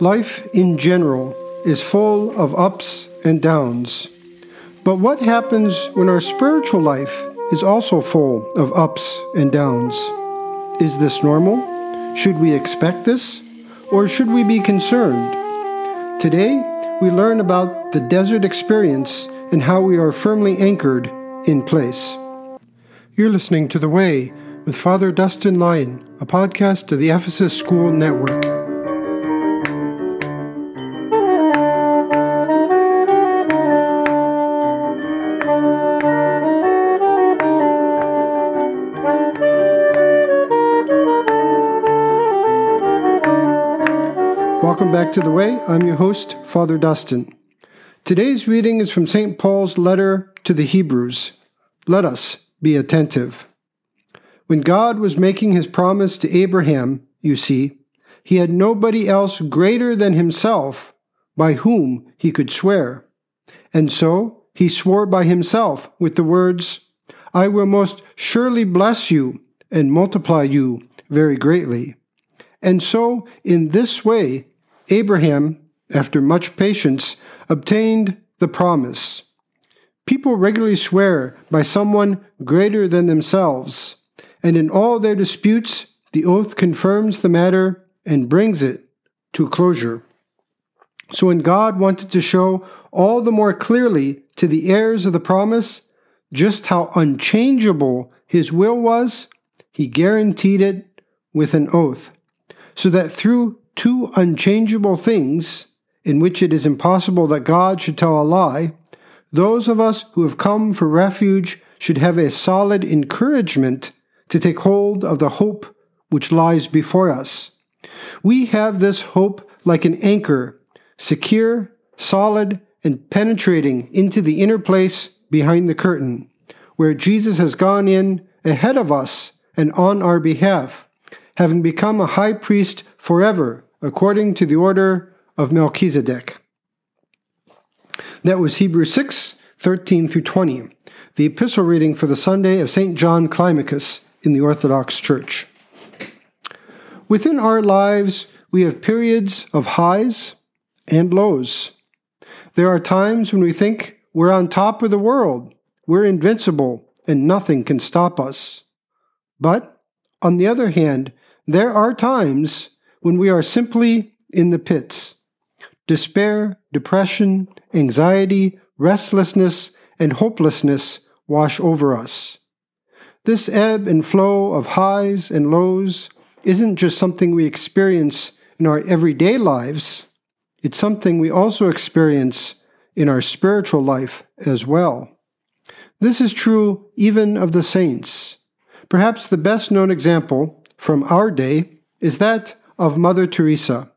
Life in general is full of ups and downs. But what happens when our spiritual life is also full of ups and downs? Is this normal? Should we expect this? Or should we be concerned? Today, we learn about the desert experience and how we are firmly anchored in place. You're listening to The Way with Father Dustin Lyon, a podcast of the Ephesus School Network. Welcome back to The Way. I'm your host, Father Dustin. Today's reading is from St. Paul's letter to the Hebrews. Let us be attentive. When God was making his promise to Abraham, you see, he had nobody else greater than himself by whom he could swear. And so he swore by himself with the words, I will most surely bless you and multiply you very greatly. And so, in this way, Abraham, after much patience, obtained the promise. People regularly swear by someone greater than themselves and in all their disputes, the oath confirms the matter and brings it to closure. So when God wanted to show all the more clearly to the heirs of the promise just how unchangeable his will was, he guaranteed it with an oath, so that through two unchangeable things, in which it is impossible that God should tell a lie, those of us who have come for refuge should have a solid encouragement to take hold of the hope which lies before us. We have this hope like an anchor, secure, solid, and penetrating into the inner place behind the curtain, where Jesus has gone in ahead of us and on our behalf, having become a high priest forever, according to the order of Melchizedek. That was Hebrews 6 13 through 20, the epistle reading for the Sunday of St. John Climacus in the Orthodox Church. Within our lives, we have periods of highs and lows. There are times when we think we're on top of the world, we're invincible, and nothing can stop us. But, on the other hand, there are times when we are simply in the pits. Despair, depression, anxiety, restlessness, and hopelessness wash over us. This ebb and flow of highs and lows isn't just something we experience in our everyday lives, it's something we also experience in our spiritual life as well. This is true even of the saints. Perhaps the best known example from our day is that of Mother Teresa.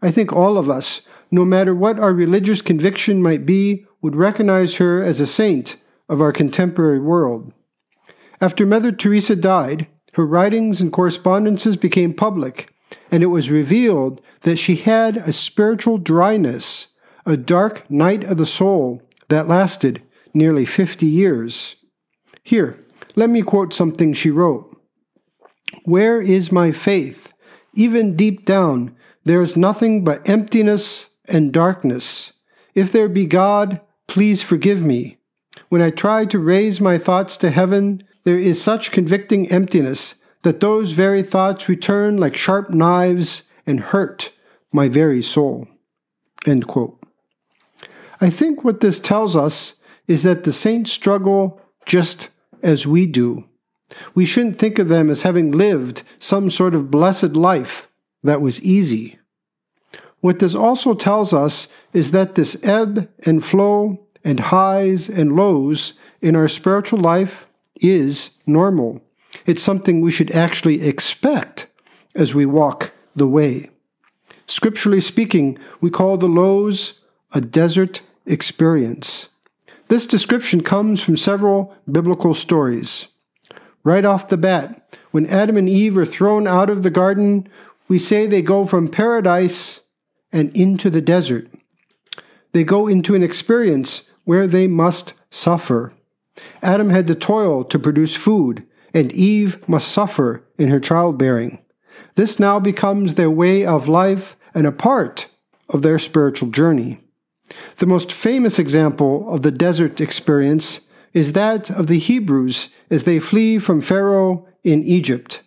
I think all of us, no matter what our religious conviction might be, would recognize her as a saint of our contemporary world. After Mother Teresa died, her writings and correspondences became public, and it was revealed that she had a spiritual dryness, a dark night of the soul that lasted nearly 50 years. Here, let me quote something she wrote Where is my faith? Even deep down, there is nothing but emptiness and darkness. If there be God, please forgive me. When I try to raise my thoughts to heaven, there is such convicting emptiness that those very thoughts return like sharp knives and hurt my very soul. I think what this tells us is that the saints struggle just as we do. We shouldn't think of them as having lived some sort of blessed life that was easy. What this also tells us is that this ebb and flow and highs and lows in our spiritual life is normal. It's something we should actually expect as we walk the way. Scripturally speaking, we call the lows a desert experience. This description comes from several biblical stories. Right off the bat, when Adam and Eve are thrown out of the garden, we say they go from paradise and into the desert. They go into an experience where they must suffer. Adam had to toil to produce food, and Eve must suffer in her childbearing. This now becomes their way of life and a part of their spiritual journey. The most famous example of the desert experience is that of the Hebrews as they flee from Pharaoh in Egypt.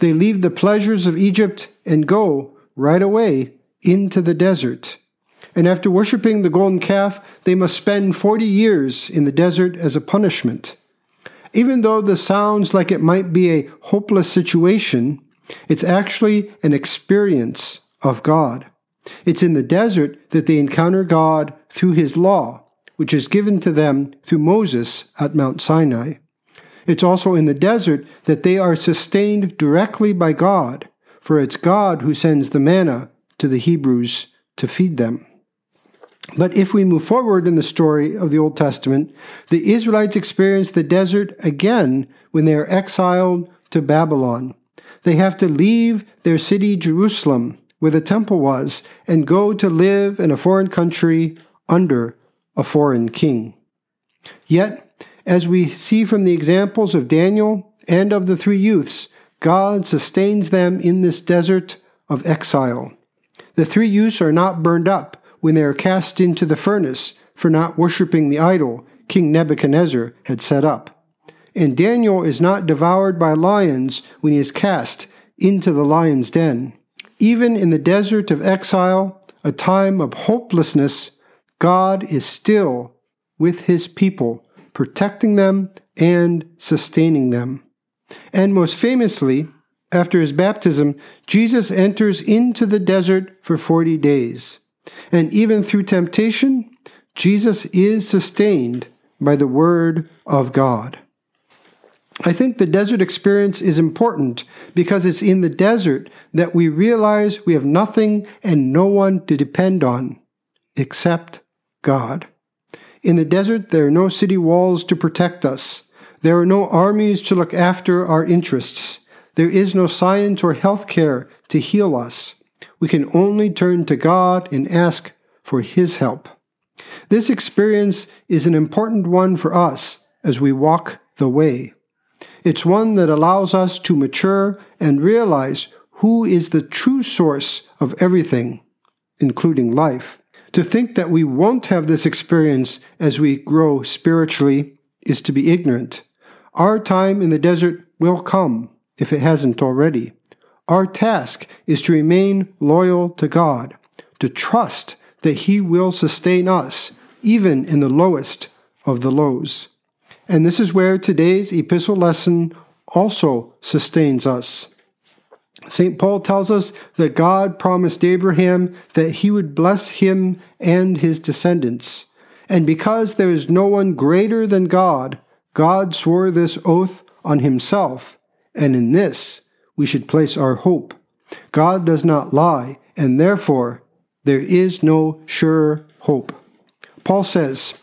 They leave the pleasures of Egypt and go right away into the desert. And after worshiping the golden calf, they must spend 40 years in the desert as a punishment. Even though this sounds like it might be a hopeless situation, it's actually an experience of God. It's in the desert that they encounter God through His law, which is given to them through Moses at Mount Sinai. It's also in the desert that they are sustained directly by God, for it's God who sends the manna to the Hebrews to feed them. But if we move forward in the story of the Old Testament, the Israelites experience the desert again when they are exiled to Babylon. They have to leave their city, Jerusalem, where the temple was, and go to live in a foreign country under a foreign king. Yet, as we see from the examples of Daniel and of the three youths, God sustains them in this desert of exile. The three youths are not burned up when they are cast into the furnace for not worshipping the idol King Nebuchadnezzar had set up. And Daniel is not devoured by lions when he is cast into the lion's den. Even in the desert of exile, a time of hopelessness, God is still with his people, protecting them and sustaining them. And most famously, after his baptism, Jesus enters into the desert for 40 days. And even through temptation, Jesus is sustained by the Word of God. I think the desert experience is important because it's in the desert that we realize we have nothing and no one to depend on except God. In the desert, there are no city walls to protect us. There are no armies to look after our interests. There is no science or health care to heal us we can only turn to God and ask for His help. This experience is an important one for us as we walk the way. It's one that allows us to mature and realize who is the true source of everything, including life. To think that we won't have this experience as we grow spiritually is to be ignorant. Our time in the desert will come, if it hasn't already. Our task is to remain loyal to God, to trust that He will sustain us, even in the lowest of the lows. And this is where today's epistle lesson also sustains us. St. Paul tells us that God promised Abraham that he would bless him and his descendants. And because there is no one greater than God, God swore this oath on himself, and in this we should place our hope. God does not lie, and therefore there is no sure hope. Paul says,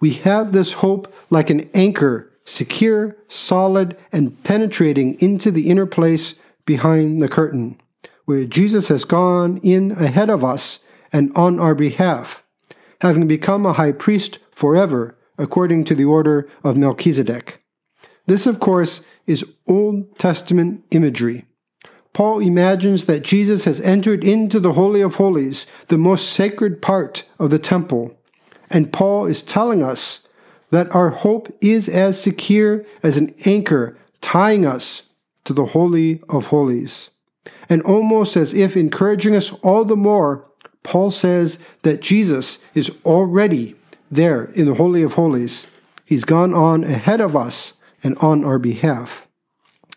We have this hope like an anchor, secure, solid, and penetrating into the inner place behind the curtain, where Jesus has gone in ahead of us and on our behalf, having become a high priest forever, according to the order of Melchizedek. This, of course, is Old Testament imagery. Paul imagines that Jesus has entered into the Holy of Holies, the most sacred part of the temple. And Paul is telling us that our hope is as secure as an anchor tying us to the Holy of Holies. And almost as if encouraging us all the more, Paul says that Jesus is already there in the Holy of Holies. He's gone on ahead of us and on our behalf.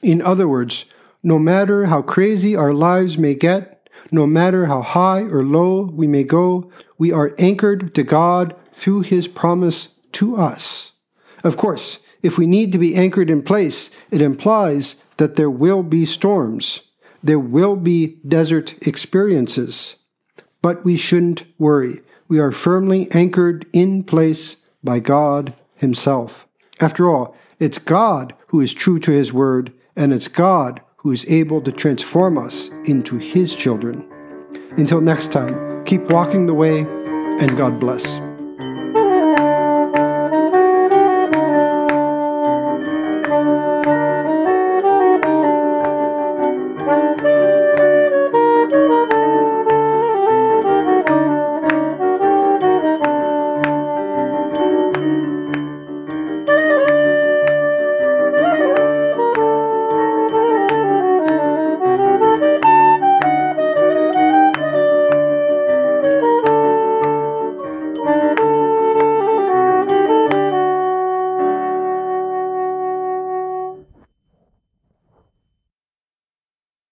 In other words, no matter how crazy our lives may get, no matter how high or low we may go, we are anchored to God through His promise to us. Of course, if we need to be anchored in place, it implies that there will be storms. There will be desert experiences. But we shouldn't worry. We are firmly anchored in place by God Himself. After all, it's God who is true to His word, and it's God who is able to transform us into His children. Until next time, keep walking the way, and God bless.